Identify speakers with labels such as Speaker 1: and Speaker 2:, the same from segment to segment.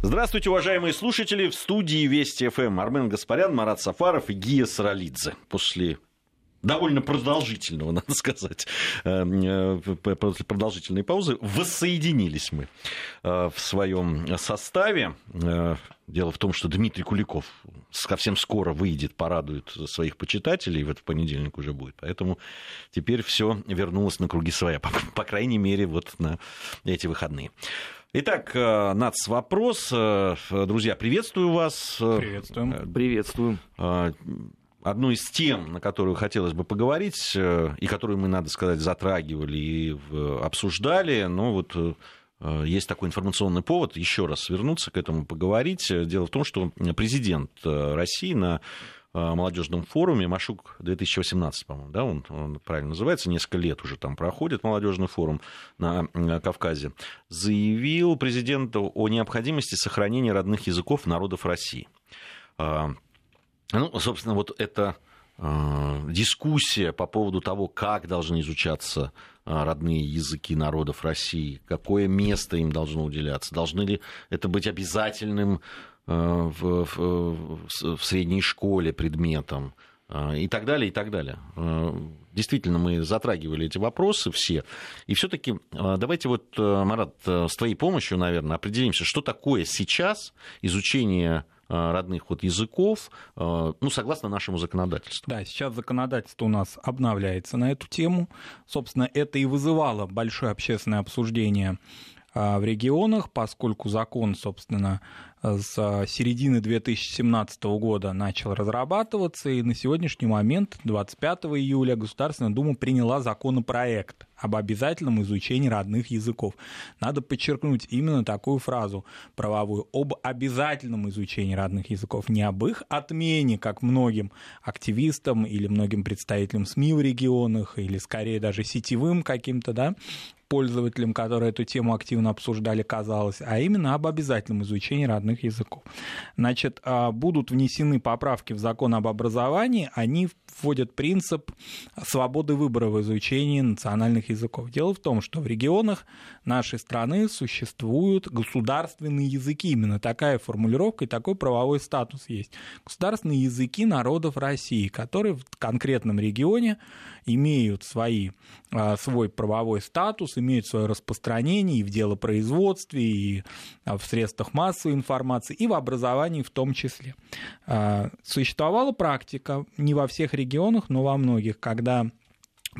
Speaker 1: Здравствуйте, уважаемые слушатели. В студии Вести ФМ Армен Гаспарян, Марат Сафаров и Гия Саралидзе. После довольно продолжительного, надо сказать, э, э, после продолжительной паузы, воссоединились мы э, в своем составе. Дело в том, что Дмитрий Куликов совсем скоро выйдет, порадует своих почитателей, в этот понедельник уже будет. Поэтому теперь все вернулось на круги своя, по, по крайней мере, вот на эти выходные. Итак, НАЦ вопрос. Друзья, приветствую вас.
Speaker 2: Приветствуем. Приветствуем.
Speaker 1: Одну из тем, на которую хотелось бы поговорить, и которую мы, надо сказать, затрагивали и обсуждали, но вот есть такой информационный повод еще раз вернуться к этому, поговорить. Дело в том, что президент России на молодежном форуме Машук 2018, по-моему, да, он, он правильно называется, несколько лет уже там проходит молодежный форум на Кавказе, заявил президенту о необходимости сохранения родных языков народов России. А, ну, собственно, вот эта дискуссия по поводу того, как должны изучаться родные языки народов России, какое место им должно уделяться, должны ли это быть обязательным в, в, в средней школе предметом и так далее, и так далее. Действительно, мы затрагивали эти вопросы все. И все-таки давайте вот, Марат, с твоей помощью, наверное, определимся, что такое сейчас изучение родных вот языков, ну, согласно нашему законодательству.
Speaker 2: Да, сейчас законодательство у нас обновляется на эту тему. Собственно, это и вызывало большое общественное обсуждение в регионах, поскольку закон, собственно, с середины 2017 года начал разрабатываться, и на сегодняшний момент, 25 июля, Государственная Дума приняла законопроект об обязательном изучении родных языков. Надо подчеркнуть именно такую фразу правовую об обязательном изучении родных языков, не об их отмене, как многим активистам или многим представителям СМИ в регионах, или скорее даже сетевым каким-то да, пользователям, которые эту тему активно обсуждали, казалось, а именно об обязательном изучении родных языков. Значит, а, будут внесены поправки в закон об образовании, они вводят принцип свободы выбора в изучении национальных языков. Дело в том, что в регионах нашей страны существуют государственные языки. Именно такая формулировка и такой правовой статус есть. Государственные языки народов России, которые в конкретном регионе имеют свои, а, свой правовой статус, имеют свое распространение и в делопроизводстве, и а, в средствах массовой информации, и в образовании в том числе. А, существовала практика не во всех регионах, но во многих, когда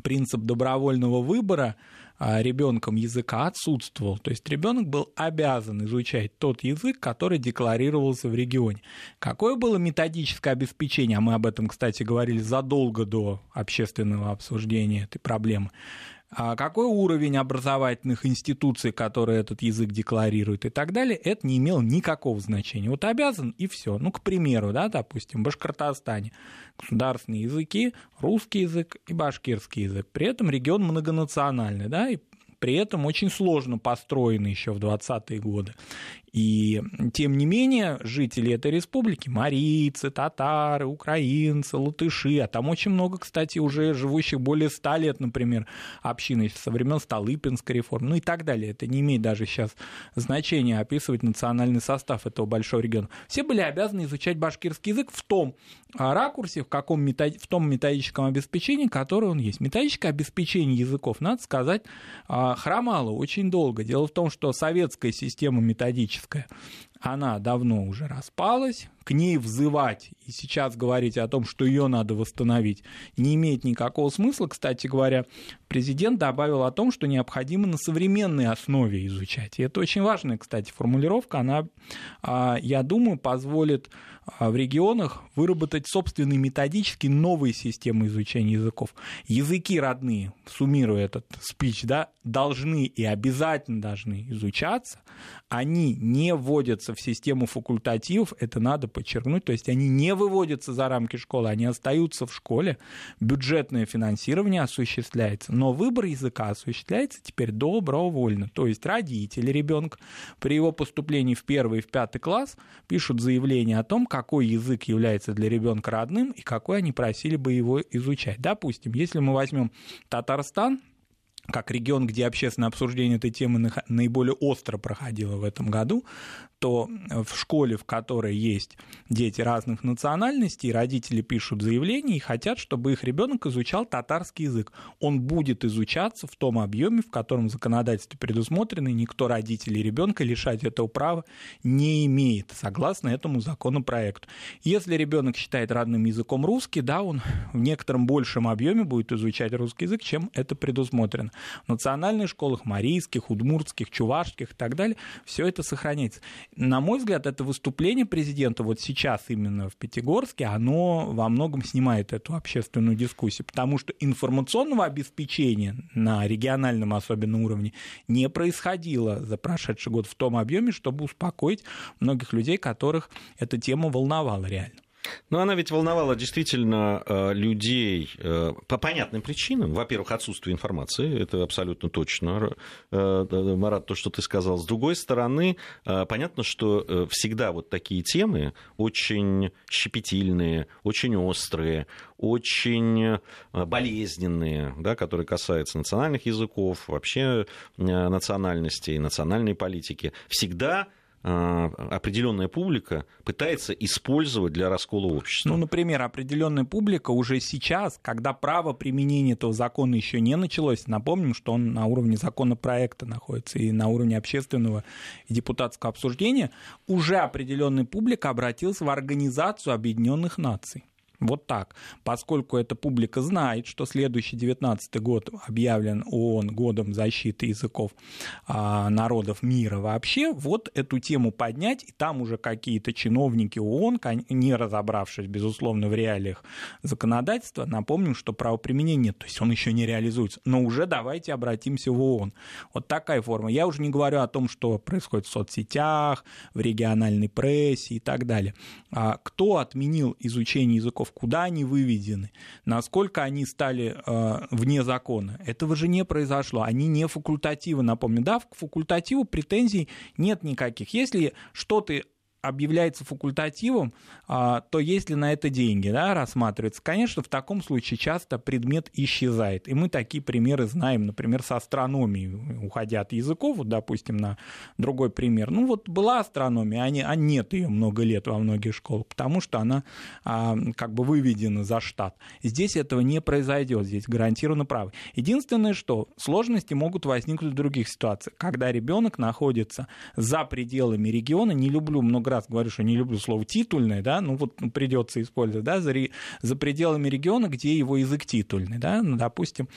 Speaker 2: принцип добровольного выбора ребенком языка отсутствовал. То есть ребенок был обязан изучать тот язык, который декларировался в регионе. Какое было методическое обеспечение, а мы об этом, кстати, говорили задолго до общественного обсуждения этой проблемы, а какой уровень образовательных институций, которые этот язык декларируют и так далее, это не имело никакого значения. Вот обязан и все. Ну, к примеру, да, допустим, в Башкортостане государственные языки, русский язык и башкирский язык. При этом регион многонациональный, да, и при этом очень сложно построены еще в 20-е годы. И тем не менее, жители этой республики, марийцы, татары, украинцы, латыши, а там очень много, кстати, уже живущих более ста лет, например, общины со времен Столыпинской реформы, ну и так далее. Это не имеет даже сейчас значения описывать национальный состав этого большого региона. Все были обязаны изучать башкирский язык в том ракурсе, в, каком метод... в том методическом обеспечении, которое он есть. Методическое обеспечение языков, надо сказать, а, хромало очень долго. Дело в том, что советская система методическая политическая, она давно уже распалась, к ней взывать и сейчас говорить о том, что ее надо восстановить, не имеет никакого смысла. Кстати говоря, президент добавил о том, что необходимо на современной основе изучать. И это очень важная, кстати, формулировка. Она, а, я думаю, позволит а, в регионах выработать собственные методические новые системы изучения языков. Языки родные, суммируя этот спич, да, должны и обязательно должны изучаться. Они не вводятся в систему факультативов, это надо подчеркнуть, то есть они не выводятся за рамки школы, они остаются в школе, бюджетное финансирование осуществляется, но выбор языка осуществляется теперь добровольно, то есть родители ребенка при его поступлении в первый и в пятый класс пишут заявление о том, какой язык является для ребенка родным и какой они просили бы его изучать. Допустим, если мы возьмем Татарстан, как регион, где общественное обсуждение этой темы наиболее остро проходило в этом году, то в школе, в которой есть дети разных национальностей, родители пишут заявление и хотят, чтобы их ребенок изучал татарский язык. Он будет изучаться в том объеме, в котором в законодательстве предусмотрено, и никто родителей ребенка лишать этого права не имеет, согласно этому законопроекту. Если ребенок считает родным языком русский, да, он в некотором большем объеме будет изучать русский язык, чем это предусмотрено. В национальных школах, марийских, удмуртских, чувашских и так далее, все это сохраняется на мой взгляд, это выступление президента вот сейчас именно в Пятигорске, оно во многом снимает эту общественную дискуссию, потому что информационного обеспечения на региональном особенно уровне не происходило за прошедший год в том объеме, чтобы успокоить многих людей, которых эта тема волновала реально.
Speaker 1: Но она ведь волновала действительно э, людей э, по понятным причинам. Во-первых, отсутствие информации, это абсолютно точно, э, Марат, то, что ты сказал. С другой стороны, понятно, что всегда вот такие темы очень щепетильные, очень острые, очень болезненные, да, которые касаются национальных языков, вообще национальностей, национальной политики, всегда определенная публика пытается использовать для раскола общества.
Speaker 2: Ну, например, определенная публика уже сейчас, когда право применения этого закона еще не началось, напомним, что он на уровне законопроекта находится и на уровне общественного и депутатского обсуждения, уже определенная публика обратилась в Организацию Объединенных Наций. Вот так. Поскольку эта публика знает, что следующий 19 год объявлен ООН годом защиты языков а, народов мира вообще, вот эту тему поднять, и там уже какие-то чиновники ООН, не разобравшись, безусловно, в реалиях законодательства, напомним, что правоприменение нет, то есть он еще не реализуется, но уже давайте обратимся в ООН. Вот такая форма. Я уже не говорю о том, что происходит в соцсетях, в региональной прессе и так далее. А кто отменил изучение языков налогов, куда они выведены, насколько они стали э, вне закона. Этого же не произошло. Они не факультативы, напомню. Да, к факультативу претензий нет никаких. Если что-то объявляется факультативом, а, то есть ли на это деньги, да, рассматривается. Конечно, в таком случае часто предмет исчезает. И мы такие примеры знаем, например, с астрономией, уходя от языков, вот, допустим, на другой пример. Ну вот была астрономия, а, не, а нет ее много лет во многих школах, потому что она а, как бы выведена за штат. Здесь этого не произойдет, здесь гарантированно право. Единственное, что сложности могут возникнуть в других ситуациях, когда ребенок находится за пределами региона, не люблю много раз говорю, что не люблю слово титульное, да, ну вот придется использовать, да, за, за пределами региона, где его язык титульный, да, ну, допустим,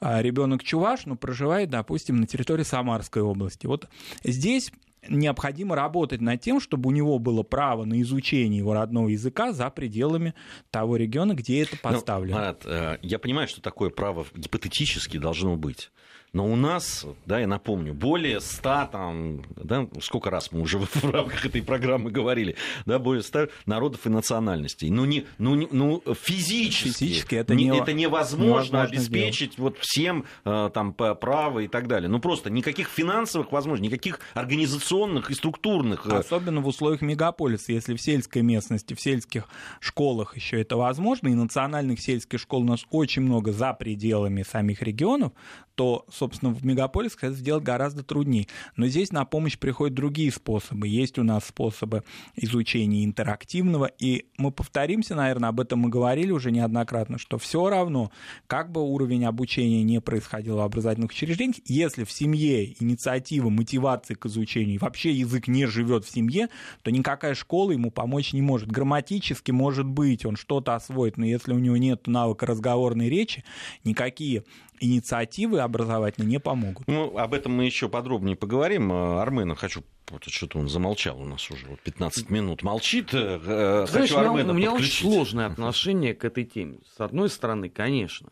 Speaker 2: а, ребенок чуваш, но проживает, допустим, на территории Самарской области. Вот здесь необходимо работать над тем, чтобы у него было право на изучение его родного языка за пределами того региона, где это ну, поставлено. Ну,
Speaker 1: Марат, э, я понимаю, что такое право гипотетически должно быть. Но у нас, да, я напомню, более 100, там, да, сколько раз мы уже в рамках этой программы говорили, да, более 100 народов и национальностей. Ну, не, ну, не, ну физически, физически это, не, это невозможно, невозможно обеспечить сделать. вот всем э, там право и так далее. Ну, просто никаких финансовых возможностей, никаких организационных и структурных.
Speaker 2: Э, Особенно в условиях мегаполиса, если в сельской местности, в сельских школах еще это возможно, и национальных сельских школ у нас очень много за пределами самих регионов, то, собственно, в мегаполисах это сделать гораздо труднее. Но здесь на помощь приходят другие способы. Есть у нас способы изучения интерактивного, и мы повторимся, наверное, об этом мы говорили уже неоднократно, что все равно, как бы уровень обучения не происходил в образовательных учреждениях, если в семье инициатива, мотивация к изучению, вообще язык не живет в семье, то никакая школа ему помочь не может. Грамматически, может быть, он что-то освоит, но если у него нет навыка разговорной речи, никакие инициативы образовательные не помогут.
Speaker 1: Ну, об этом мы еще подробнее поговорим. Армена хочу вот что-то он замолчал у нас уже 15 минут. Молчит.
Speaker 3: Э, Знаешь, хочу Армена у меня очень сложное отношение к этой теме. С одной стороны, конечно,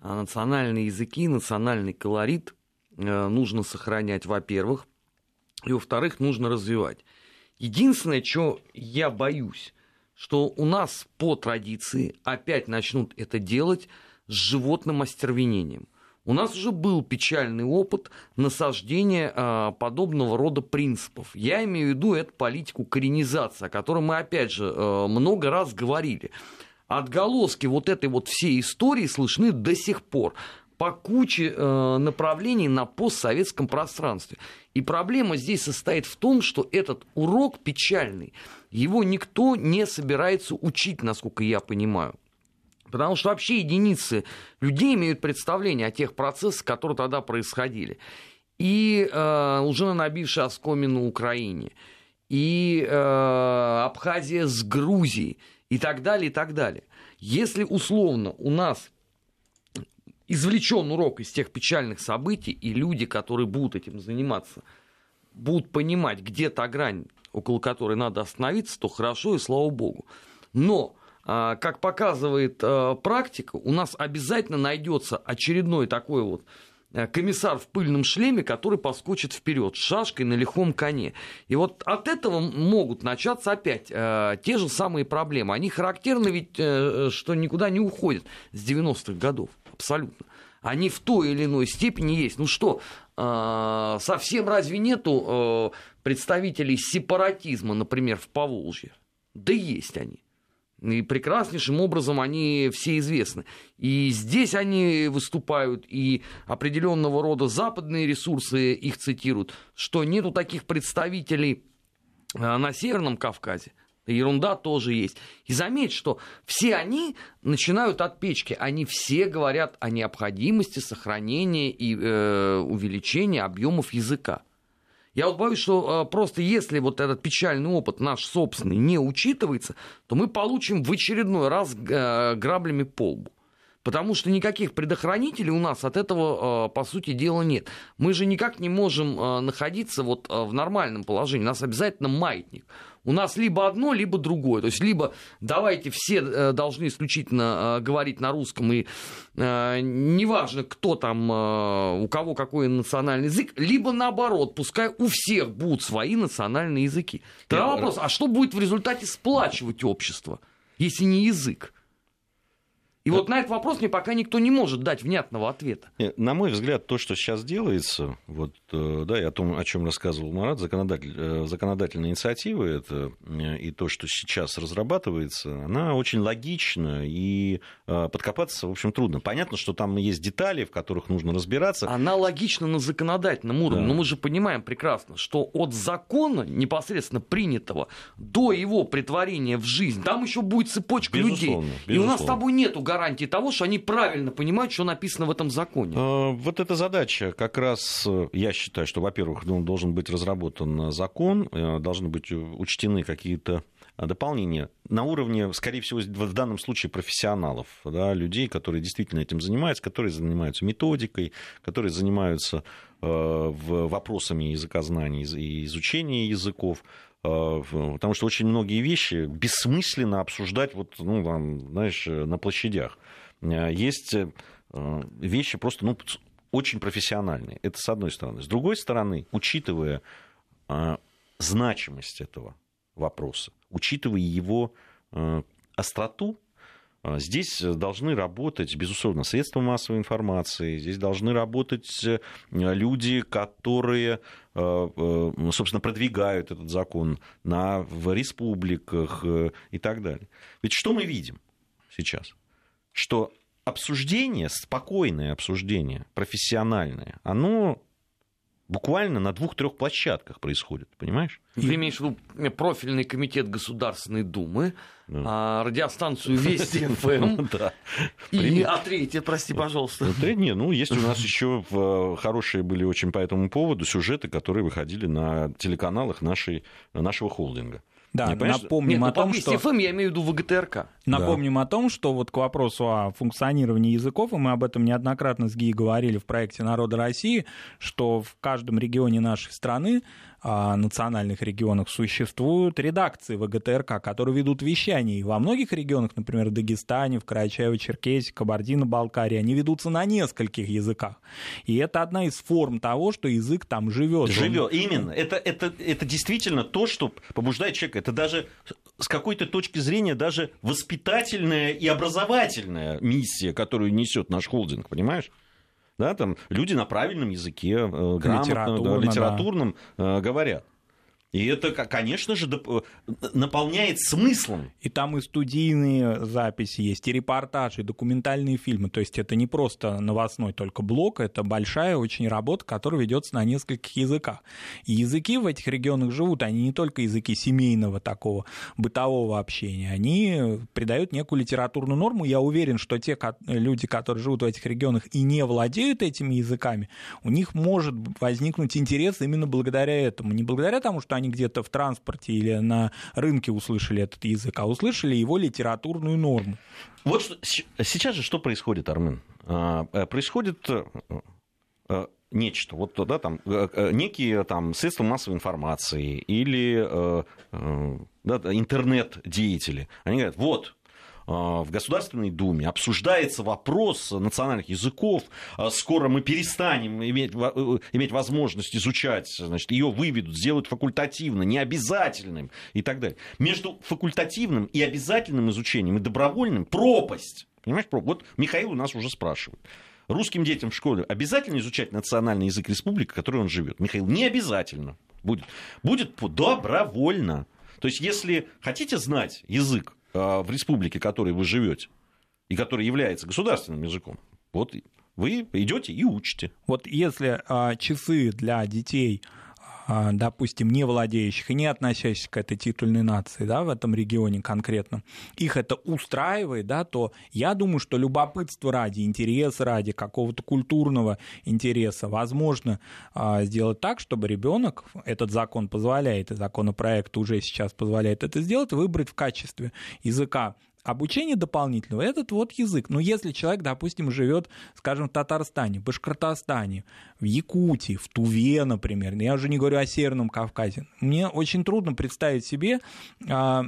Speaker 3: национальные языки, национальный колорит э, нужно сохранять, во-первых, и во-вторых, нужно развивать. Единственное, что я боюсь, что у нас по традиции опять начнут это делать с животным остервенением. У нас уже был печальный опыт насаждения э, подобного рода принципов. Я имею в виду эту политику коренизации, о которой мы, опять же, э, много раз говорили. Отголоски вот этой вот всей истории слышны до сих пор. по куче э, направлений на постсоветском пространстве. И проблема здесь состоит в том, что этот урок печальный, его никто не собирается учить, насколько я понимаю. Потому что вообще единицы людей имеют представление о тех процессах, которые тогда происходили. И э, уже набивший оскомину Украине, и э, Абхазия с Грузией, и так далее, и так далее. Если условно у нас извлечен урок из тех печальных событий, и люди, которые будут этим заниматься, будут понимать, где та грань, около которой надо остановиться, то хорошо и слава богу. Но, как показывает а, практика, у нас обязательно найдется очередной такой вот Э, комиссар в пыльном шлеме, который поскочит вперед с шашкой на лихом коне. И вот от этого могут начаться опять э, те же самые проблемы. Они характерны ведь, э, что никуда не уходят с 90-х годов. Абсолютно. Они в той или иной степени есть. Ну что, э, совсем разве нету э, представителей сепаратизма, например, в Поволжье? Да есть они. И прекраснейшим образом они все известны. И здесь они выступают, и определенного рода западные ресурсы их цитируют, что нету таких представителей э, на Северном Кавказе. Ерунда тоже есть. И заметь, что все они начинают от печки. Они все говорят о необходимости сохранения и э, увеличения объемов языка. Я вот боюсь, что э, просто если вот этот печальный опыт наш собственный не учитывается, то мы получим в очередной раз э, граблями по лбу. Потому что никаких предохранителей у нас от этого, э, по сути дела, нет. Мы же никак не можем находиться вот в нормальном положении. У нас обязательно маятник. У нас либо одно, либо другое. То есть либо давайте все э, должны исключительно э, говорить на русском, и э, неважно, кто там, у кого какой национальный язык, либо наоборот, пускай у всех будут свои национальные языки. Тогда вопрос, а что будет в результате сплачивать общество, если не язык? И вот на этот вопрос мне пока никто не может дать внятного ответа.
Speaker 1: На мой взгляд, то, что сейчас делается, вот, э, да, и о том, о чем рассказывал Марат, законодатель, э, законодательная инициатива это, э, и то, что сейчас разрабатывается, она очень логична, и подкопаться, в общем, трудно. Понятно, что там есть детали, в которых нужно разбираться.
Speaker 3: Она логична на законодательном уровне, да. но мы же понимаем прекрасно, что от закона, непосредственно принятого, до его притворения в жизнь, там еще будет цепочка безусловно, людей. Безусловно. И у нас с тобой нету гарантии того, что они правильно понимают, что написано в этом законе? А,
Speaker 1: вот эта задача как раз, э, я считаю, что, во-первых, ну, должен быть разработан закон, э, должны быть учтены какие-то дополнения на уровне, скорее всего, в данном случае профессионалов, да, людей, которые действительно этим занимаются, которые занимаются методикой, которые занимаются э, вопросами языкознания и изучения языков. А, потому что очень многие вещи бессмысленно обсуждать вот, ну, там, знаешь, на площадях. Есть э, вещи просто ну, очень профессиональные. Это с одной стороны. С другой стороны, учитывая значимость этого вопроса, учитывая его остроту, здесь должны работать, безусловно, средства массовой информации, здесь должны работать э, люди, которые, э, э, собственно, продвигают этот закон на, в республиках и так далее. Ведь что мы видим сейчас? Что обсуждение, спокойное обсуждение, профессиональное, оно буквально на двух-трех площадках происходит, понимаешь?
Speaker 3: Ты имеешь в виду профильный комитет Государственной Думы, да. а, радиостанцию Вести ФМ и а третье, прости, пожалуйста.
Speaker 1: Не, ну есть у нас еще хорошие были очень по этому поводу сюжеты, которые выходили на телеканалах нашей, нашего холдинга.
Speaker 2: Да, напомним Нет, о том, что...
Speaker 3: ФМ я имею в виду ВГТРК.
Speaker 2: Напомним да. о том, что вот к вопросу о функционировании языков, и мы об этом неоднократно с ГИ говорили в проекте «Народа России», что в каждом регионе нашей страны национальных регионах существуют редакции ВГТРК, которые ведут вещание. И во многих регионах, например, в Дагестане, в Карачаево-Черкесии, Кабардино-Балкарии, они ведутся на нескольких языках. И это одна из форм того, что язык там живет.
Speaker 1: Живет, Он... именно. Это, это, это действительно то, что побуждает человека. Это даже с какой-то точки зрения даже воспитательная и образовательная миссия, которую несет наш холдинг, понимаешь? Да, там люди на правильном языке, э, грамотно, литературно, да, литературном да. Э, говорят. И это, конечно же, э, наполняет смыслом.
Speaker 2: И там и студийные записи есть, и репортажи, и документальные фильмы. То есть это не просто новостной только блок, это большая очень работа, которая ведется на нескольких языках. И языки в этих регионах живут, они не только языки семейного такого бытового общения, они придают некую литературную норму. Я уверен, что те люди, которые живут в этих регионах и не владеют этими языками, у них может возникнуть интерес именно благодаря этому. Не благодаря тому, что они где-то в транспорте или на рынке услышали этот язык, а услышали его литературную норму.
Speaker 1: Вот что, сейчас же что происходит, Армен? А, э, происходит э, э, нечто, вот да, там некие там средства массовой информации или да, интернет-деятели, они говорят, вот в Государственной Думе обсуждается вопрос национальных языков. А, скоро мы перестанем иметь, э, иметь возможность изучать, значит, ее выведут, сделают факультативно, необязательным и так далее. Между факультативным и обязательным изучением и добровольным пропасть. Понимаешь, вот Михаил у нас уже спрашивает. Русским детям в школе обязательно изучать национальный язык республики, в которой он живет? Михаил, не обязательно будет. Будет добровольно. То есть, если хотите знать язык в республике, в которой вы живете, и который является государственным языком, вот вы идете и учите.
Speaker 2: Вот если а, часы для детей допустим, не владеющих и не относящихся к этой титульной нации, да, в этом регионе конкретно, их это устраивает, да, то я думаю, что любопытство ради, интерес ради какого-то культурного интереса возможно а, сделать так, чтобы ребенок, этот закон позволяет, и законопроект уже сейчас позволяет это сделать, выбрать в качестве языка обучение дополнительного, этот вот язык. Но если человек, допустим, живет, скажем, в Татарстане, Башкортостане, в Якутии, в Туве, например, я уже не говорю о Северном Кавказе, мне очень трудно представить себе а,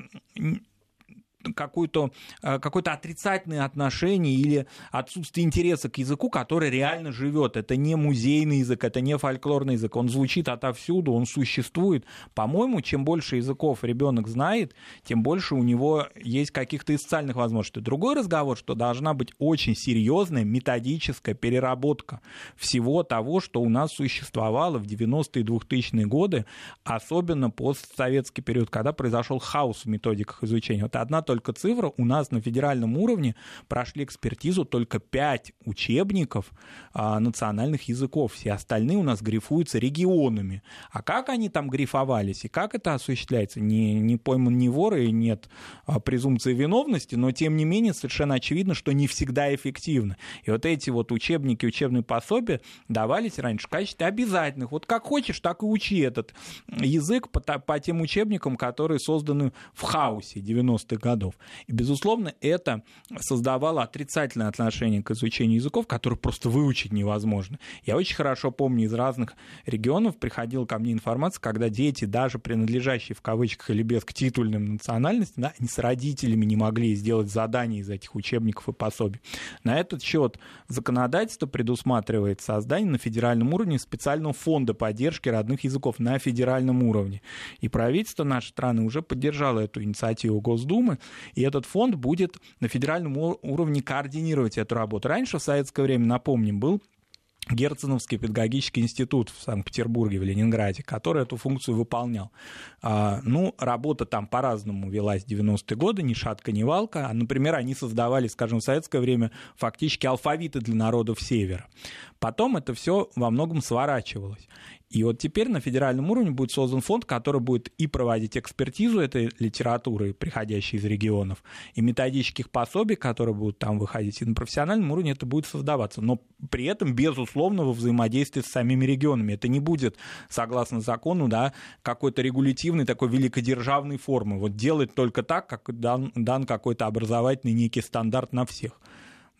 Speaker 2: какое-то э, какое отрицательное отношение или отсутствие интереса к языку, который реально живет. Это не музейный язык, это не фольклорный язык. Он звучит отовсюду, он существует. По-моему, чем больше языков ребенок знает, тем больше у него есть каких-то и социальных возможностей. Другой разговор, что должна быть очень серьезная методическая переработка всего того, что у нас существовало в 90-е и 2000-е годы, особенно постсоветский период, когда произошел хаос в методиках изучения. Вот одна только цифра, у нас на федеральном уровне прошли экспертизу только 5 учебников а, национальных языков. Все остальные у нас грифуются регионами. А как они там грифовались и как это осуществляется, не, не пойман ни вор и нет а, презумпции виновности, но тем не менее совершенно очевидно, что не всегда эффективно. И вот эти вот учебники, учебные пособия давались раньше в качестве обязательных. Вот как хочешь, так и учи этот язык по, по тем учебникам, которые созданы в хаосе 90-х годов годов. И, безусловно, это создавало отрицательное отношение к изучению языков, которые просто выучить невозможно. Я очень хорошо помню из разных регионов приходила ко мне информация, когда дети, даже принадлежащие в кавычках или без к титульным национальностям, да, они с родителями не могли сделать задания из этих учебников и пособий. На этот счет законодательство предусматривает создание на федеральном уровне специального фонда поддержки родных языков на федеральном уровне. И правительство нашей страны уже поддержало эту инициативу Госдумы, и этот фонд будет на федеральном уровне координировать эту работу. Раньше, в советское время, напомним, был Герценовский педагогический институт в Санкт-Петербурге, в Ленинграде, который эту функцию выполнял. А, ну, работа там по-разному велась в 90-е годы, ни шатка, ни валка. А, например, они создавали, скажем, в советское время фактически алфавиты для народов Севера. Потом это все во многом сворачивалось. И вот теперь на федеральном уровне будет создан фонд, который будет и проводить экспертизу этой литературы, приходящей из регионов, и методических пособий, которые будут там выходить, и на профессиональном уровне это будет создаваться. Но при этом, безусловно, во взаимодействии с самими регионами. Это не будет, согласно закону, да, какой-то регулятивной такой великодержавной формы. Вот делать только так, как дан, дан какой-то образовательный некий стандарт на всех.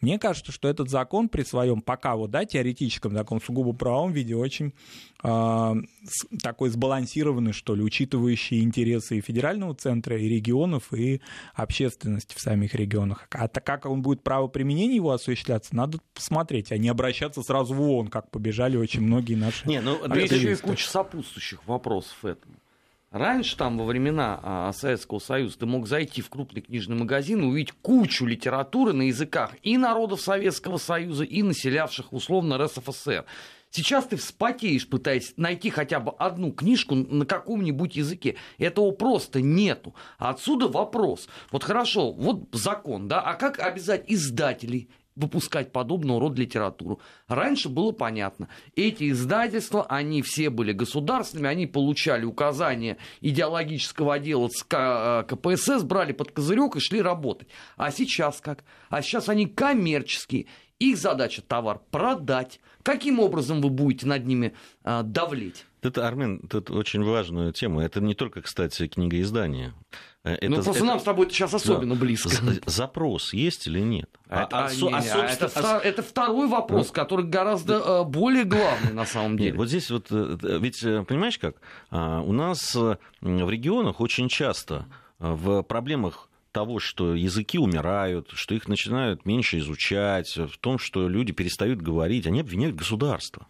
Speaker 2: Мне кажется, что этот закон при своем пока вот, да, теоретическом таком сугубо правом виде очень э, такой сбалансированный, что ли, учитывающий интересы и федерального центра, и регионов, и общественности в самих регионах. А так как он будет правоприменение его осуществляться, надо посмотреть, а не обращаться сразу в ООН, как побежали очень многие наши
Speaker 3: Не, ну, есть еще и куча сопутствующих вопросов этому. Раньше, там, во времена а, Советского Союза, ты мог зайти в крупный книжный магазин и увидеть кучу литературы на языках и народов Советского Союза, и населявших условно РСФСР. Сейчас ты вспотеешь, пытаясь найти хотя бы одну книжку на каком-нибудь языке. Этого просто нету. Отсюда вопрос. Вот хорошо, вот закон, да, а как обязать издателей выпускать подобного рода литературу. Раньше было понятно. Эти издательства, они все были государственными, они получали указания идеологического отдела ЦК э, КПСС, брали под козырек и шли работать. А сейчас как? А сейчас они коммерческие. Их задача товар продать. Каким образом вы будете над ними а, давлеть?
Speaker 1: Это, Армен, это очень важная тема. Это не только, кстати, книгоиздание.
Speaker 3: Э, это, ну, просто это, нам с тобой это сейчас особенно да, близко.
Speaker 1: Запрос есть или нет?
Speaker 3: А, а, а, не, а, а это, а, это второй вопрос, ну, который гораздо э, более главный на самом деле. Нет,
Speaker 1: вот здесь вот, э, ведь, понимаешь как, у нас в регионах очень часто в проблемах того, что языки умирают, что их начинают меньше изучать, в том, что люди перестают говорить, они обвиняют государство.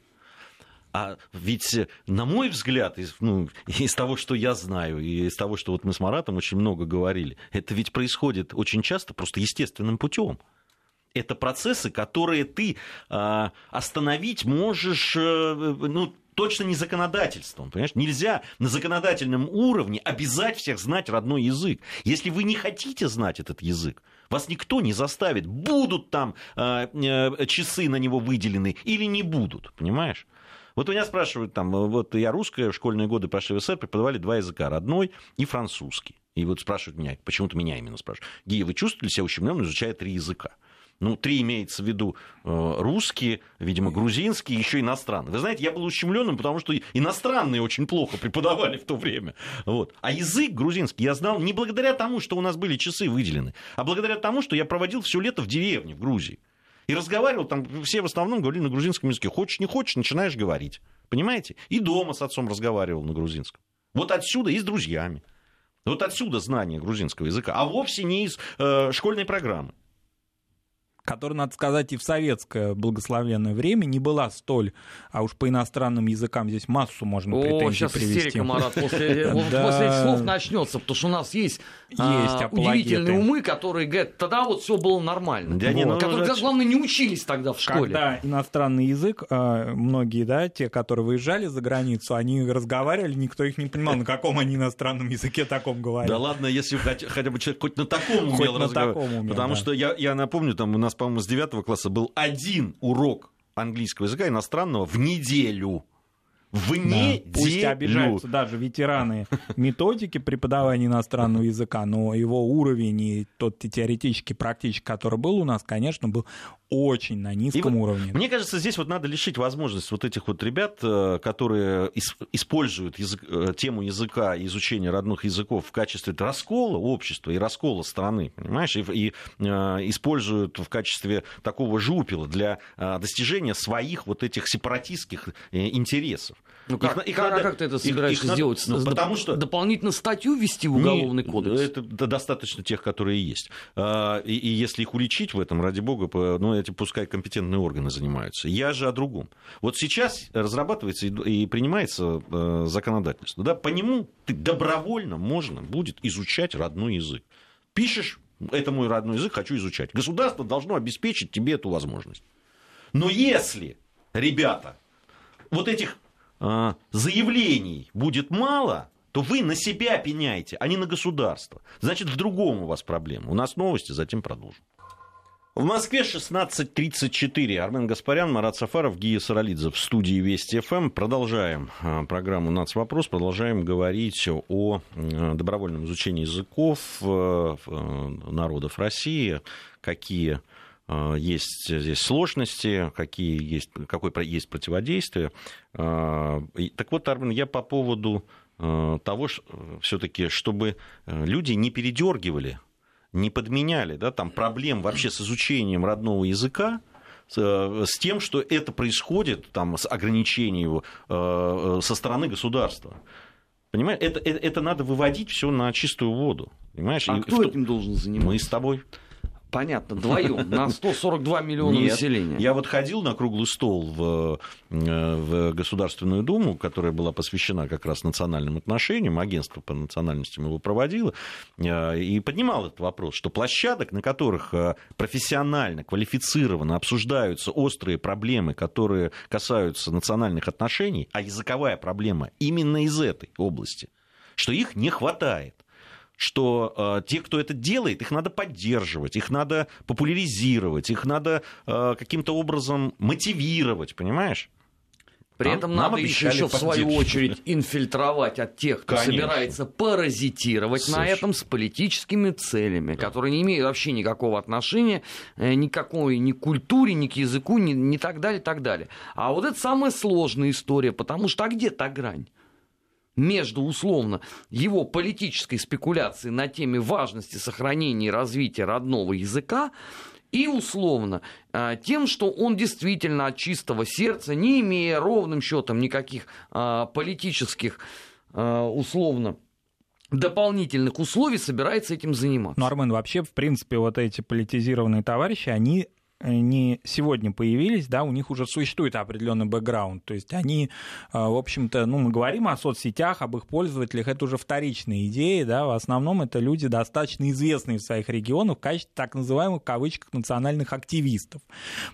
Speaker 1: А ведь, на мой взгляд, из, ну, из того, что я знаю, и из того, что вот мы с Маратом очень много говорили, это ведь происходит очень часто просто естественным путем. Это процессы, которые ты э, остановить можешь, э, ну, точно не законодательством. Понимаешь? Нельзя на законодательном уровне обязать всех знать родной язык. Если вы не хотите знать этот язык, вас никто не заставит, будут там э, э, часы на него выделены или не будут. Понимаешь? Вот меня спрашивают, там, вот я русская, в школьные годы прошли в СССР, преподавали два языка, родной и французский. И вот спрашивают меня, почему-то меня именно спрашивают, Гия, вы чувствовали себя ущемленным, изучая три языка? Ну, три имеется в виду э, русские, видимо, грузинские, еще иностранные. Вы знаете, я был ущемленным, потому что иностранные очень плохо преподавали в то время. Вот. А язык грузинский я знал не благодаря тому, что у нас были часы выделены, а благодаря тому, что я проводил все лето в деревне, в Грузии. И разговаривал, там все в основном говорили на грузинском языке. Хочешь, не хочешь, начинаешь говорить. Понимаете? И дома с отцом разговаривал на грузинском. Вот отсюда и с друзьями. Вот отсюда знание грузинского языка, а вовсе не из э, школьной программы
Speaker 2: которая, надо сказать, и в советское благословенное время не была столь, а уж по иностранным языкам здесь массу можно О, претензий сейчас привести. истерика,
Speaker 3: Марат, после, после этих слов начнется, потому что у нас есть, а, есть удивительные умы, которые говорят, тогда вот все было нормально. Ну, которые, значит... главное, не учились тогда в школе.
Speaker 2: Когда иностранный язык, а, многие, да, те, которые выезжали за границу, они разговаривали, никто их не понимал, на каком они иностранном языке таком говорят.
Speaker 1: Да ладно, если хотя бы человек хоть на таком умел разговаривать. Потому что я напомню, там у нас по-моему, с 9 класса был один урок английского языка иностранного в неделю в неделю. Да,
Speaker 2: пусть обижаются даже ветераны методики преподавания иностранного языка, но его уровень и тот теоретический, практический, который был у нас, конечно, был очень на низком и уровне.
Speaker 1: Мне кажется, здесь вот надо лишить возможность вот этих вот ребят, э, которые используют язык, э, тему языка и изучения родных языков в качестве раскола общества и раскола страны, понимаешь, и, и э, используют в качестве такого жупила для достижения своих вот этих сепаратистских интересов.
Speaker 3: Ну как, их, их как, надо, а как ты это собираешься их, сделать? Ну, потому что... Дополнительно статью ввести в уголовный не, кодекс?
Speaker 1: Это достаточно тех, которые есть. А, и, и если их уличить в этом, ради бога, ну, эти пускай компетентные органы занимаются. Я же о другом. Вот сейчас разрабатывается и, и принимается э, законодательство. Да, по нему ты добровольно можно будет изучать родной язык. Пишешь, это мой родной язык, хочу изучать. Государство должно обеспечить тебе эту возможность. Но если, ребята, вот этих заявлений будет мало, то вы на себя пеняете, а не на государство. Значит, в другом у вас проблема. У нас новости, затем продолжим. В Москве 16.34. Армен Гаспарян, Марат Сафаров, Гия Саралидзе в студии Вести ФМ. Продолжаем а, программу «Нацвопрос», продолжаем говорить о добровольном изучении языков э, э, народов России, какие а, есть здесь сложности, какие есть, какое есть противодействие. А, так вот, Армен, я по поводу а, того, все-таки, чтобы люди не передергивали, не подменяли да, там, проблем вообще с изучением родного языка, с тем, что это происходит там, с ограничением его со стороны государства. Понимаешь, это, это, это надо выводить все на чистую воду. Понимаешь?
Speaker 3: А и кто в... этим должен заниматься?
Speaker 1: Мы с тобой.
Speaker 3: Понятно, вдвоем, на 142 миллиона Нет, населения.
Speaker 1: Я вот ходил на круглый стол в, э, в Государственную Думу, которая была посвящена как раз национальным отношениям, агентство по национальностям его проводило, э, и поднимал этот вопрос, что площадок, на которых э, профессионально, квалифицированно обсуждаются острые проблемы, которые касаются национальных отношений, а языковая проблема именно из этой области, что их не хватает что э, те, кто это делает, их надо поддерживать, их надо популяризировать, их надо э, каким-то образом мотивировать, понимаешь?
Speaker 3: При нам, этом надо еще, в свою очередь инфильтровать от тех, кто Конечно. собирается паразитировать Совершенно. на этом с политическими целями, да. которые не имеют вообще никакого отношения э, никакой ни к культуре, ни к языку, ни, ни так далее, так далее. А вот это самая сложная история, потому что а где та грань? Между, условно, его политической спекуляцией на теме важности сохранения и развития родного языка и условно а, тем, что он действительно от чистого сердца, не имея ровным счетом никаких а, политических, а, условно, дополнительных условий собирается этим заниматься.
Speaker 2: Ну, Армен, вообще, в принципе, вот эти политизированные товарищи, они не сегодня появились, да, у них уже существует определенный бэкграунд. То есть они, а, в общем-то, ну, мы говорим о соцсетях, об их пользователях, это уже вторичные идеи, да, в основном это люди достаточно известные в своих регионах в качестве так называемых, в кавычках, национальных активистов.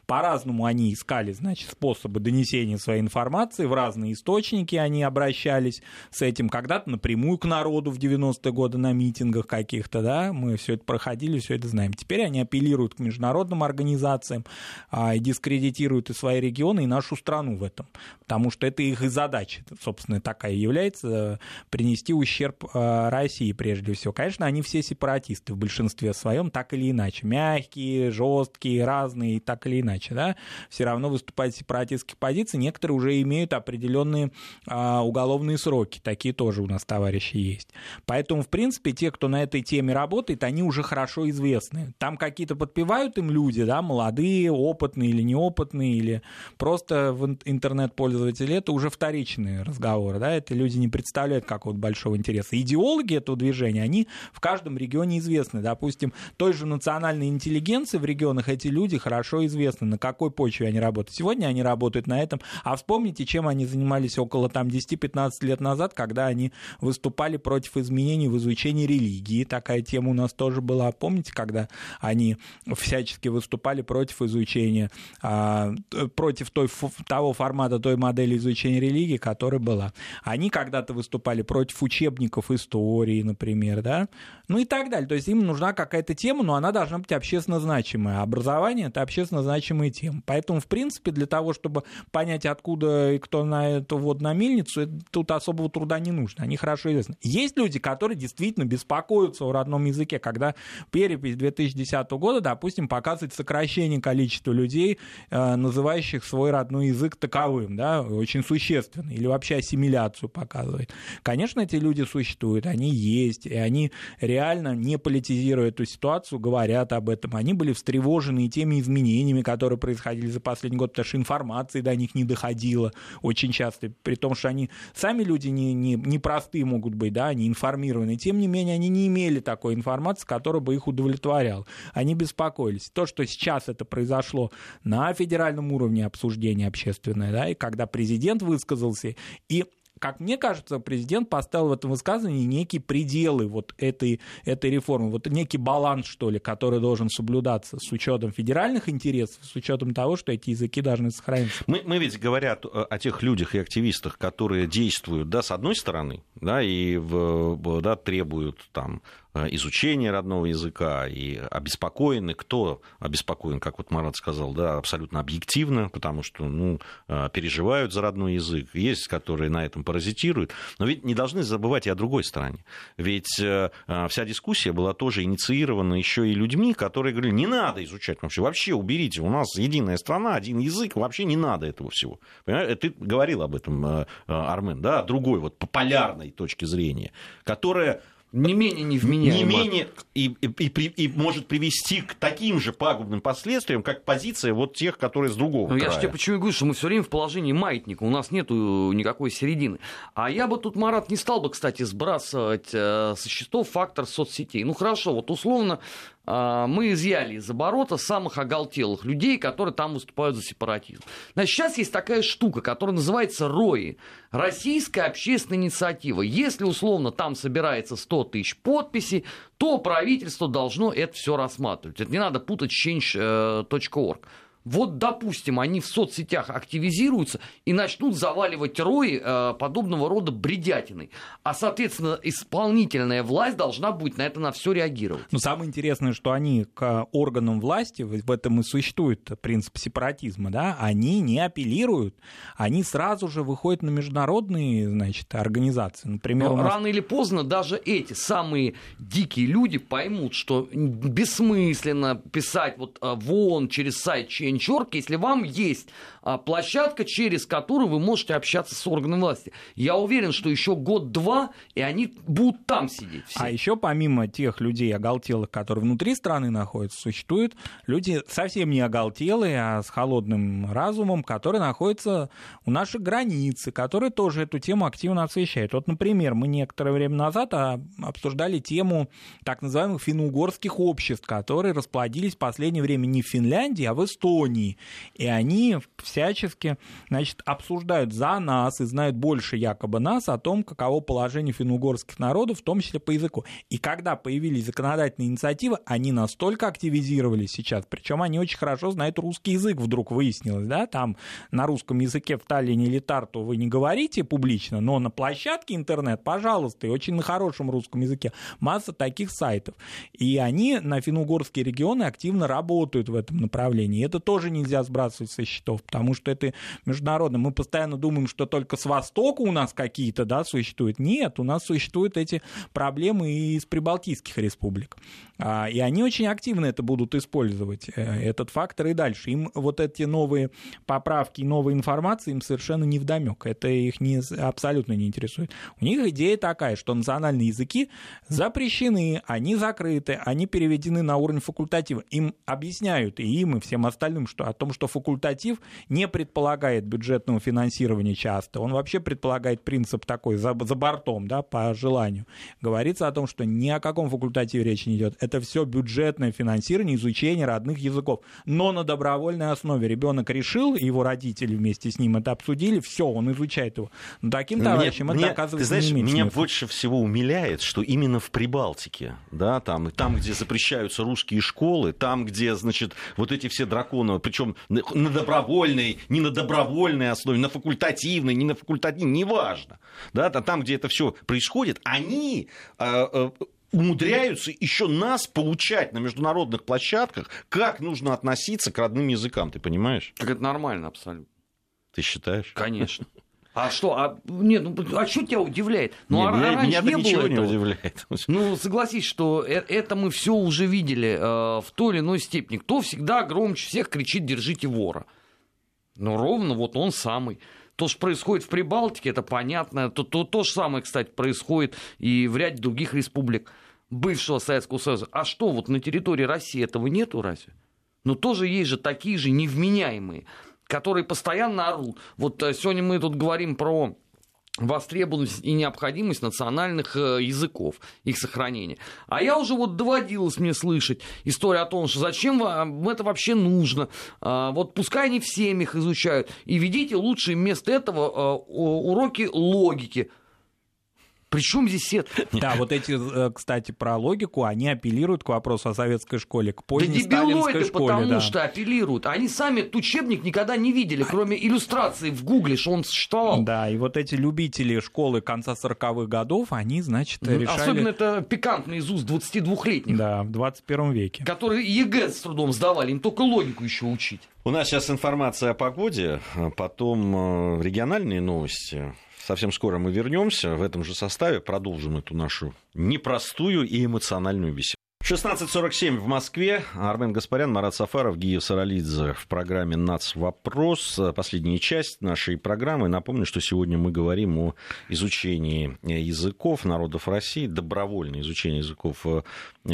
Speaker 2: По-разному они искали, значит, способы донесения своей информации, в разные источники они обращались с этим, когда-то напрямую к народу в 90-е годы на митингах каких-то, да, мы все это проходили, все это знаем. Теперь они апеллируют к международным организациям, организациям а, и дискредитируют и свои регионы, и нашу страну в этом. Потому что это их и задача, собственно, такая является, принести ущерб а, России прежде всего. Конечно, они все сепаратисты в большинстве своем, так или иначе. Мягкие, жесткие, разные, так или иначе. Да? Все равно выступать в сепаратистских позиций. Некоторые уже имеют определенные а, уголовные сроки. Такие тоже у нас товарищи есть. Поэтому, в принципе, те, кто на этой теме работает, они уже хорошо известны. Там какие-то подпевают им люди, да, молодые молодые, опытные или неопытные, или просто интернет-пользователи, это уже вторичные разговоры, да, это люди не представляют какого-то большого интереса. Идеологи этого движения, они в каждом регионе известны. Допустим, той же национальной интеллигенции в регионах эти люди хорошо известны, на какой почве они работают. Сегодня они работают на этом, а вспомните, чем они занимались около там 10-15 лет назад, когда они выступали против изменений в изучении религии. Такая тема у нас тоже была. Помните, когда они всячески выступали против против изучения, а, против той, того формата, той модели изучения религии, которая была. Они когда-то выступали против учебников истории, например, да, ну и так далее. То есть им нужна какая-то тема, но она должна быть общественно значимая. Образование — это общественно значимая тема. Поэтому, в принципе, для того, чтобы понять, откуда и кто на эту вот на мельницу, тут особого труда не нужно. Они хорошо известны. Есть люди, которые действительно беспокоятся о родном языке, когда перепись 2010 года, допустим, показывает сокращение увеличение количества людей, э, называющих свой родной язык таковым, да, очень существенно, или вообще ассимиляцию показывает. Конечно, эти люди существуют, они есть, и они реально, не политизируя эту ситуацию, говорят об этом. Они были встревожены теми изменениями, которые происходили за последний год, потому что информации до них не доходило очень часто, при том, что они сами люди не, не, не простые могут быть, да, они информированы, тем не менее они не имели такой информации, которая бы их удовлетворяла. Они беспокоились. То, что сейчас это произошло на федеральном уровне обсуждение общественное, да, и когда президент высказался, и как мне кажется, президент поставил в этом высказывании некие пределы вот этой, этой реформы, вот некий баланс, что ли, который должен соблюдаться с учетом федеральных интересов, с учетом того, что эти языки должны сохраниться.
Speaker 1: Мы, мы ведь говоря о, тех людях и активистах, которые действуют, да, с одной стороны, да, и в, да, требуют там изучения родного языка и обеспокоены. Кто обеспокоен, как вот Марат сказал, да, абсолютно объективно, потому что ну, э, переживают за родной язык. Есть, которые на этом паразитируют. Но ведь не должны забывать и о другой стороне. Ведь э, вся дискуссия была тоже инициирована еще и людьми, которые говорили, не надо изучать вообще, вообще уберите, у нас единая страна, один язык, вообще не надо этого всего. Понимаешь? Ты говорил об этом, Армен, да, другой вот по полярной точки зрения, которая
Speaker 3: не менее невменяемо.
Speaker 1: Не менее и, и, и, и может привести к таким же пагубным последствиям, как позиция вот тех, которые с другого
Speaker 3: ну,
Speaker 1: края.
Speaker 3: Я же тебе почему и говорю, что мы все время в положении маятника, у нас нет никакой середины. А я бы тут, Марат, не стал бы, кстати, сбрасывать э, со счетов фактор соцсетей. Ну хорошо, вот условно мы изъяли из оборота самых оголтелых людей, которые там выступают за сепаратизм. Значит, сейчас есть такая штука, которая называется РОИ. Российская общественная инициатива. Если условно там собирается 100 тысяч подписей, то правительство должно это все рассматривать. Это не надо путать change.org. Вот, допустим, они в соцсетях активизируются и начнут заваливать рои э, подобного рода бредятиной. А, соответственно, исполнительная власть должна будет на это на все реагировать.
Speaker 2: Но самое интересное, что они к органам власти, в этом и существует принцип сепаратизма, да, они не апеллируют, они сразу же выходят на международные, значит, организации.
Speaker 3: Например, Но нас... рано или поздно даже эти самые дикие люди поймут, что бессмысленно писать вот э, вон через сайт Change.org, если вам есть а, площадка, через которую вы можете общаться с органами власти. Я уверен, что еще год-два, и они будут там сидеть.
Speaker 2: Все. А еще помимо тех людей оголтелых, которые внутри страны находятся, существуют люди совсем не оголтелые, а с холодным разумом, которые находятся у наших границ, которые тоже эту тему активно освещают. Вот, например, мы некоторое время назад а, обсуждали тему так называемых финно-угорских обществ, которые расплодились в последнее время не в Финляндии, а в Эстонии Японии. И они всячески значит, обсуждают за нас и знают больше якобы нас о том, каково положение финно-угорских народов, в том числе по языку. И когда появились законодательные инициативы, они настолько активизировались сейчас, причем они очень хорошо знают русский язык, вдруг выяснилось, да, там на русском языке в Таллине или Тарту вы не говорите публично, но на площадке интернет, пожалуйста, и очень на хорошем русском языке масса таких сайтов. И они на финно-угорские регионы активно работают в этом направлении. Это тоже тоже нельзя сбрасывать со счетов, потому что это международно. Мы постоянно думаем, что только с Востока у нас какие-то да, существуют. Нет, у нас существуют эти проблемы и из прибалтийских республик. А, и они очень активно это будут использовать, э, этот фактор и дальше. Им вот эти новые поправки, новая информация им совершенно не вдомек. Это их не, абсолютно не интересует. У них идея такая, что национальные языки запрещены, они закрыты, они переведены на уровень факультатива. Им объясняют, и им, и всем остальным, что, о том, что факультатив не предполагает бюджетного финансирования часто. Он вообще предполагает принцип такой за, за бортом, да, по желанию. Говорится о том, что ни о каком факультативе речи не идет это все бюджетное финансирование, изучение родных языков. Но на добровольной основе ребенок решил, его родители вместе с ним это обсудили, все, он изучает его. Но таким товарищам
Speaker 1: мне,
Speaker 2: это оказывается
Speaker 1: ты знаешь,
Speaker 2: не
Speaker 1: меня
Speaker 2: смысла.
Speaker 1: больше всего умиляет, что именно в Прибалтике, да, там, там, где запрещаются русские школы, там, где, значит, вот эти все драконы, причем на добровольной, не на добровольной основе, на факультативной, не на факультативной, неважно, да, там, где это все происходит, они а, а, умудряются еще нас получать на международных площадках, как нужно относиться к родным языкам, ты понимаешь?
Speaker 3: Так это нормально абсолютно.
Speaker 1: Ты считаешь?
Speaker 3: Конечно. А что? А, нет, ну, а что тебя удивляет? Ну,
Speaker 1: не, а меня, раньше меня не ничего было не этого. удивляет.
Speaker 3: Ну, согласись, что э, это мы все уже видели э, в той или иной степени. Кто всегда громче всех кричит «держите вора»? Ну, ровно вот он самый. То, что происходит в Прибалтике, это понятно. То, то, то же самое, кстати, происходит и в ряде других республик бывшего Советского Союза. А что, вот на территории России этого нету разве? Но ну, тоже есть же такие же невменяемые, которые постоянно орут. Вот э, сегодня мы тут говорим про востребованность и необходимость национальных э, языков, их сохранения. А я уже вот доводилось мне слышать историю о том, что зачем вам это вообще нужно, а, вот пускай они в семьях изучают, и ведите лучше вместо этого э, уроки логики, причем здесь это?
Speaker 2: Да, вот эти, э, кстати, про логику, они апеллируют к вопросу о советской школе, к поздней да сталинской школе.
Speaker 3: потому да. что апеллируют. Они сами этот учебник никогда не видели, кроме иллюстрации в Гугле, что он существовал.
Speaker 2: Да, и вот эти любители школы конца 40-х годов, они, значит,
Speaker 3: решали... Особенно это пикантно из уст 22-летних.
Speaker 2: Да, в 21 веке.
Speaker 3: Которые ЕГЭ с трудом сдавали, им только логику еще учить.
Speaker 1: У нас сейчас информация о погоде, потом э, региональные новости. Совсем скоро мы вернемся в этом же составе, продолжим эту нашу непростую и эмоциональную беседу. 16.47 в Москве. Армен Гаспарян, Марат Сафаров, Гия Саралидзе в программе «Нац. Вопрос». Последняя часть нашей программы. Напомню, что сегодня мы говорим о изучении языков народов России, добровольное изучение языков,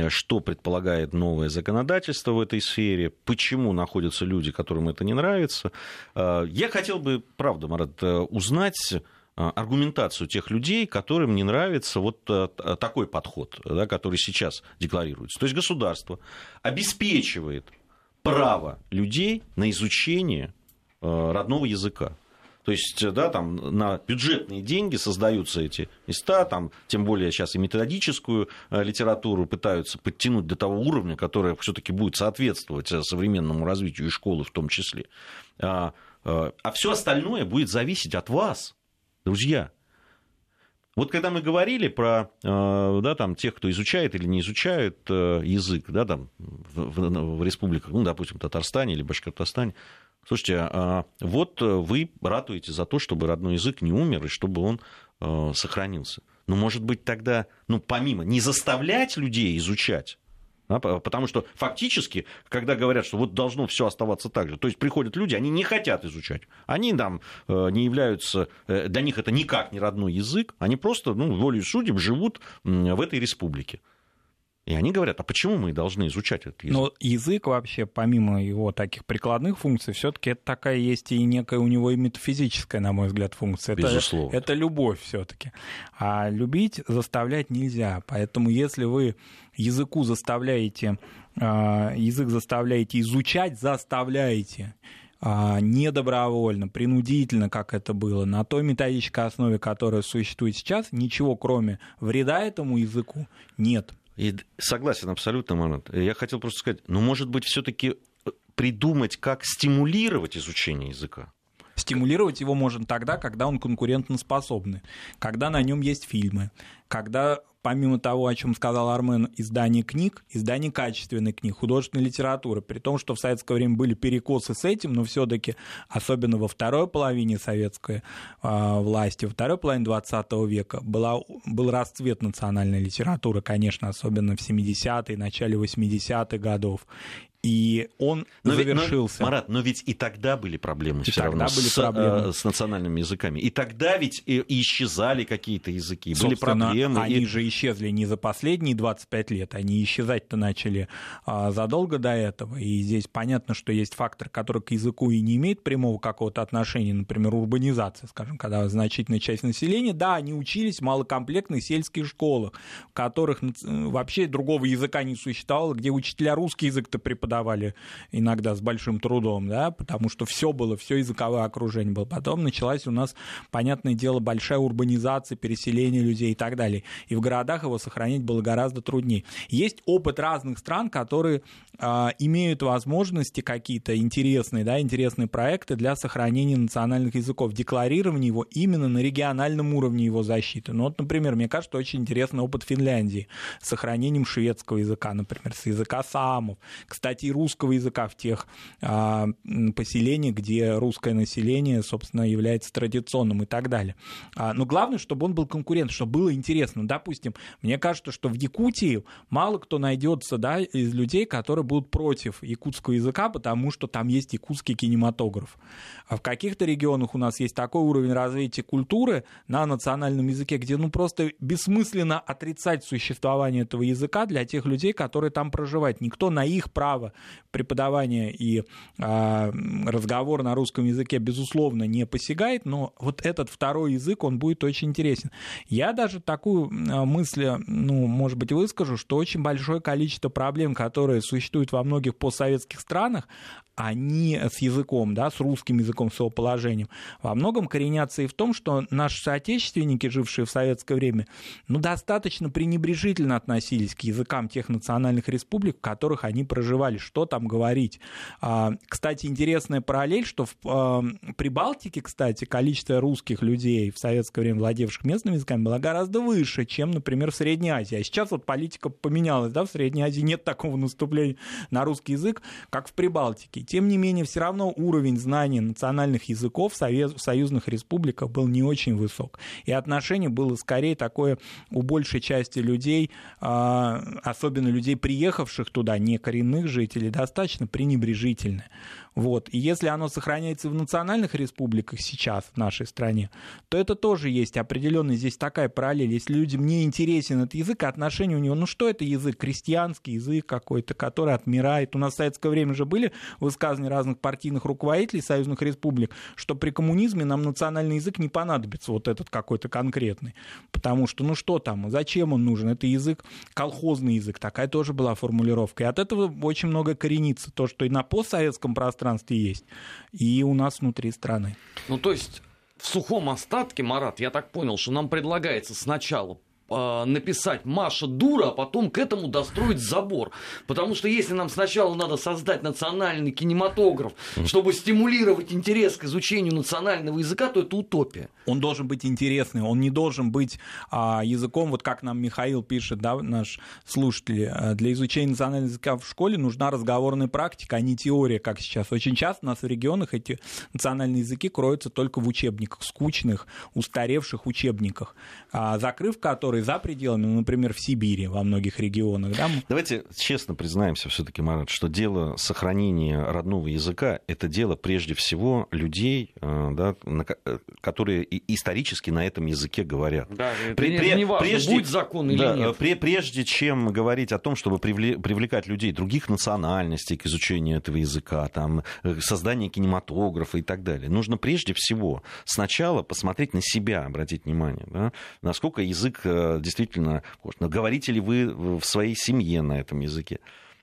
Speaker 1: что предполагает новое законодательство в этой сфере, почему находятся люди, которым это не нравится. Я хотел бы, правда, Марат, узнать аргументацию тех людей, которым не нравится вот такой подход, да, который сейчас декларируется. То есть государство обеспечивает право людей на изучение родного языка. То есть, да, там на бюджетные деньги создаются эти места, там, тем более сейчас и методическую литературу пытаются подтянуть до того уровня, который все-таки будет соответствовать э, современному развитию и школы в том числе. А, а все остальное будет зависеть от вас, друзья. Вот когда мы говорили про да, там, тех, кто изучает или не изучает язык да, там, в, в, в республиках, ну, допустим, Татарстане или Башкортостане, Слушайте, а вот э, вы ратуете за то, чтобы родной язык не умер и чтобы он э, сохранился. Но, может быть, тогда, ну, помимо, не заставлять людей изучать, потому что фактически, когда говорят, что вот должно все оставаться так же, то есть приходят люди, они не хотят изучать, они там э, не являются, для них это никак не родной язык, они просто, ну, волей судеб живут в этой республике. И они говорят, а почему мы должны изучать этот язык?
Speaker 2: Но язык вообще, помимо его таких прикладных функций, все-таки это такая есть и некая у него и метафизическая, на мой взгляд, функция.
Speaker 1: Безусловно.
Speaker 2: Это, это любовь все-таки. А любить заставлять нельзя. Поэтому если вы языку заставляете, а, язык заставляете изучать, заставляете а, недобровольно, принудительно, как это было, на той методической основе, которая существует сейчас, ничего кроме вреда этому языку нет.
Speaker 1: И согласен абсолютно, Марат. Я хотел просто сказать, ну, может быть, все-таки э, придумать, как стимулировать изучение языка.
Speaker 2: Стимулировать его можно тогда, когда он конкурентоспособный, когда на нем есть фильмы, когда помимо того, о чем сказал Армен, издание книг, издание качественных книг, художественной литературы, при том, что в советское время были перекосы с этим, но все-таки, особенно во второй половине советской э, власти, во второй половине 20 века, была, был расцвет национальной литературы, конечно, особенно в 70-е, начале 80-х годов и он но завершился.
Speaker 1: Ведь, но, Марат, но ведь и тогда были проблемы и все равно были с, проблемы. Э, с национальными языками. И тогда ведь и, и исчезали какие-то языки, были проблемы.
Speaker 2: Они и... же исчезли не за последние 25 лет, они исчезать-то начали а, задолго до этого. И здесь понятно, что есть фактор, который к языку и не имеет прямого какого-то отношения, например, урбанизация, скажем, когда значительная часть населения, да, они учились в малокомплектных сельских школах, в которых вообще другого языка не существовало, где учителя русский язык-то преподавали преподавали иногда с большим трудом, да, потому что все было, все языковое окружение было. Потом началась у нас, понятное дело, большая урбанизация, переселение людей и так далее. И в городах его сохранить было гораздо труднее. Есть опыт разных стран, которые э, имеют возможности какие-то интересные, да, интересные проекты для сохранения национальных языков, декларирования его именно на региональном уровне его защиты. Ну вот, например, мне кажется, очень интересный опыт Финляндии с сохранением шведского языка, например, с языка саамов. Кстати, и русского языка в тех а, поселениях, где русское население, собственно, является традиционным и так далее. А, но главное, чтобы он был конкурент, чтобы было интересно. Допустим, мне кажется, что в Якутии мало кто найдется да, из людей, которые будут против якутского языка, потому что там есть якутский кинематограф. А в каких-то регионах у нас есть такой уровень развития культуры на национальном языке, где ну просто бессмысленно отрицать существование этого языка для тех людей, которые там проживают. Никто на их право преподавание и а, разговор на русском языке, безусловно, не посягает, но вот этот второй язык, он будет очень интересен. Я даже такую а, мысль, ну, может быть, выскажу, что очень большое количество проблем, которые существуют во многих постсоветских странах, они с языком, да, с русским языком, с его положением, во многом коренятся и в том, что наши соотечественники, жившие в советское время, ну, достаточно пренебрежительно относились к языкам тех национальных республик, в которых они проживали, что там говорить. А, кстати, интересная параллель, что в а, Прибалтике, кстати, количество русских людей в советское время, владевших местными языками, было гораздо выше, чем, например, в Средней Азии. А сейчас вот политика поменялась, да, в Средней Азии нет такого наступления на русский язык, как в Прибалтике. Тем не менее, все равно уровень знаний национальных языков в союзных республиках был не очень высок. И отношение было скорее такое у большей части людей, а, особенно людей, приехавших туда, не коренных жителей, жителей достаточно пренебрежительное. Вот. И если оно сохраняется в национальных республиках сейчас в нашей стране, то это тоже есть определенная здесь такая параллель. Если людям не интересен этот язык, а отношение у него, ну что это язык? Крестьянский язык какой-то, который отмирает. У нас в советское время же были высказывания разных партийных руководителей союзных республик, что при коммунизме нам национальный язык не понадобится, вот этот какой-то конкретный. Потому что, ну что там, зачем он нужен? Это язык, колхозный язык, такая тоже была формулировка. И от этого очень много коренится. То, что и на постсоветском пространстве пространстве есть, и у нас внутри страны.
Speaker 3: Ну, то есть в сухом остатке, Марат, я так понял, что нам предлагается сначала э, написать Маша дура, а потом к этому достроить забор. Потому что если нам сначала надо создать национальный кинематограф, чтобы стимулировать интерес к изучению национального языка, то это утопия.
Speaker 2: Он должен быть интересный, он не должен быть а, языком, вот как нам Михаил пишет, да, наш слушатель, э, для изучения национального языка в школе нужна разговорная практика, а не теория, как сейчас. Очень часто у нас в регионах эти национальные языки кроются только в учебниках, скучных, устаревших учебниках, а, закрыв которые за пределами, ну, например, в Сибири, во многих регионах. Да?
Speaker 1: Давайте честно признаемся все-таки, Марат, что дело сохранения родного языка – это дело прежде всего людей, э, да, э, которые исторически на этом языке говорят.
Speaker 3: Да, При, это не важно, прежде, будет закон или да, нет.
Speaker 1: Прежде чем говорить о том, чтобы привлекать людей других национальностей к изучению этого языка, там, э, создание кинематографа и так далее, нужно прежде всего сначала посмотреть на себя, обратить внимание, да, насколько язык действительно, говорите ли вы в своей семье на этом языке.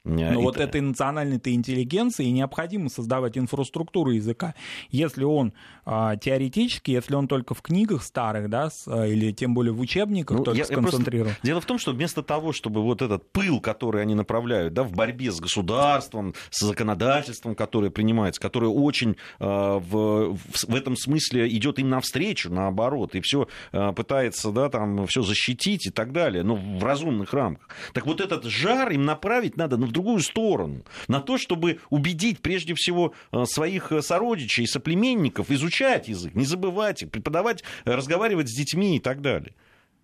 Speaker 2: Но ну, вот этой национальной-то интеллигенции необходимо создавать инфраструктуру языка. Если он а, теоретически, если он только в книгах старых, да, а, или тем более в учебниках ну, только я, сконцентрирован.
Speaker 1: просто... Дело в том, что вместо того, чтобы вот этот пыл, который они направляют да, в борьбе с государством, с законодательством, которое принимается, которое очень а, в, в этом смысле идет им навстречу, наоборот, и все а, пытается да, там, все защитить и так далее, но в разумных рамках. Так вот этот жар им направить надо ну, в другую сторону, на то, чтобы убедить прежде всего э, своих э, сородичей, соплеменников изучать язык, не забывать их, преподавать, э, разговаривать с детьми и так далее.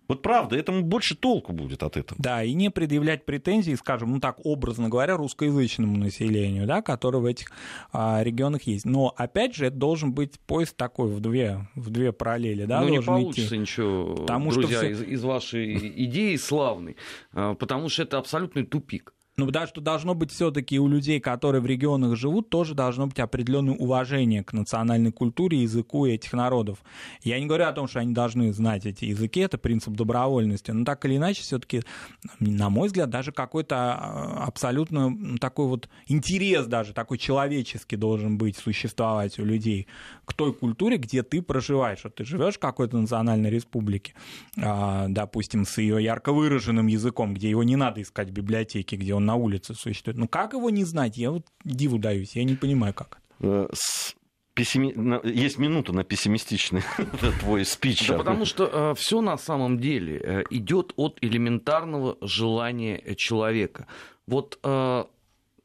Speaker 1: Вот правда, этому больше толку будет от этого.
Speaker 2: Да, и не предъявлять претензии, скажем, ну так образно говоря, русскоязычному населению, да, которое в этих а, регионах есть. Но опять же, это должен быть поезд такой в две, в две параллели, да,
Speaker 3: ну, не получится идти. ничего, потому друзья, что все... из, из вашей идеи славной, а, потому что это абсолютный тупик.
Speaker 2: Ну, да, что должно быть все-таки у людей, которые в регионах живут, тоже должно быть определенное уважение к национальной культуре, языку этих народов. Я не говорю о том, что они должны знать эти языки, это принцип добровольности, но так или иначе, все-таки, на мой взгляд, даже какой-то а, абсолютно такой вот интерес даже, такой человеческий должен быть, существовать у людей к той культуре, где ты проживаешь. Вот ты живешь в какой-то национальной республике, а, допустим, с ее ярко выраженным языком, где его не надо искать в библиотеке, где он на улице существует. Ну как его не знать? Я вот диву даюсь, я не понимаю, как
Speaker 1: это. Э, пессими... Есть минута на пессимистичный твой спич.
Speaker 3: Да, потому что э, все на самом деле э, идет от элементарного желания человека. Вот, э,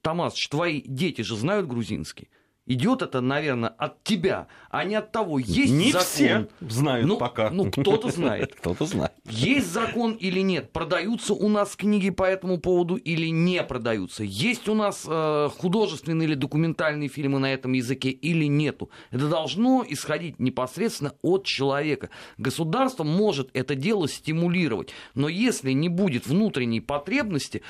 Speaker 3: Томас, твои дети же знают грузинский? Идет это, наверное, от тебя, а не от того, есть
Speaker 1: не
Speaker 3: закон.
Speaker 1: все знают
Speaker 3: ну,
Speaker 1: пока.
Speaker 3: Ну, кто-то знает.
Speaker 1: кто-то знает.
Speaker 3: Есть закон или нет? Продаются у нас книги по этому поводу или не продаются? Есть у нас э, художественные или документальные фильмы на этом языке или нету? Это должно исходить непосредственно от человека. Государство может это дело стимулировать, но если не будет внутренней потребности,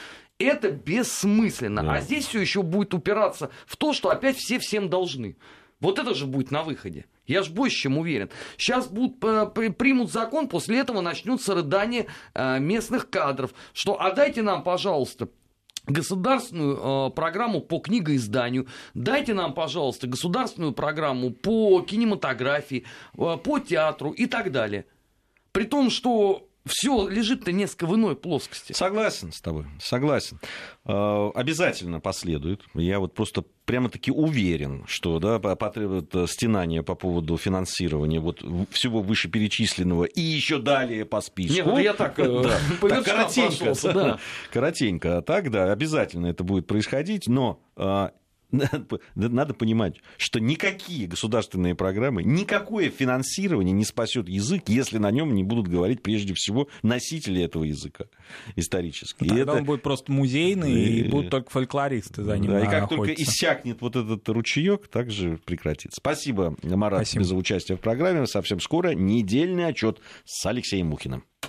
Speaker 3: это бессмысленно. Да. А здесь все еще будет упираться в то, что опять все всем должны. Вот это же будет на выходе. Я ж больше чем уверен. Сейчас будут, э, примут закон, после этого начнутся рыдания э, местных кадров, что отдайте нам, пожалуйста, государственную э, программу по книгоизданию, дайте нам, пожалуйста, государственную программу по кинематографии, по театру и так далее. При том, что все лежит-то несколько в иной плоскости.
Speaker 1: Согласен с тобой, согласен. Э, обязательно последует. Я вот просто прямо-таки уверен, что да, потребует стенания по поводу финансирования вот всего вышеперечисленного и еще далее по списку. Нет,
Speaker 3: это я так, э, да, так
Speaker 1: коротенько, да. коротенько. А так, да, обязательно это будет происходить, но э, надо понимать, что никакие государственные программы, никакое финансирование не спасет язык, если на нем не будут говорить прежде всего носители этого языка исторически.
Speaker 2: Тогда и это... он будет просто музейный, и, и будут только фольклористы за ним
Speaker 1: да, И как только иссякнет вот этот ручеек, также прекратится. Спасибо, Марат, Спасибо. за участие в программе. Совсем скоро недельный отчет с Алексеем Мухиным.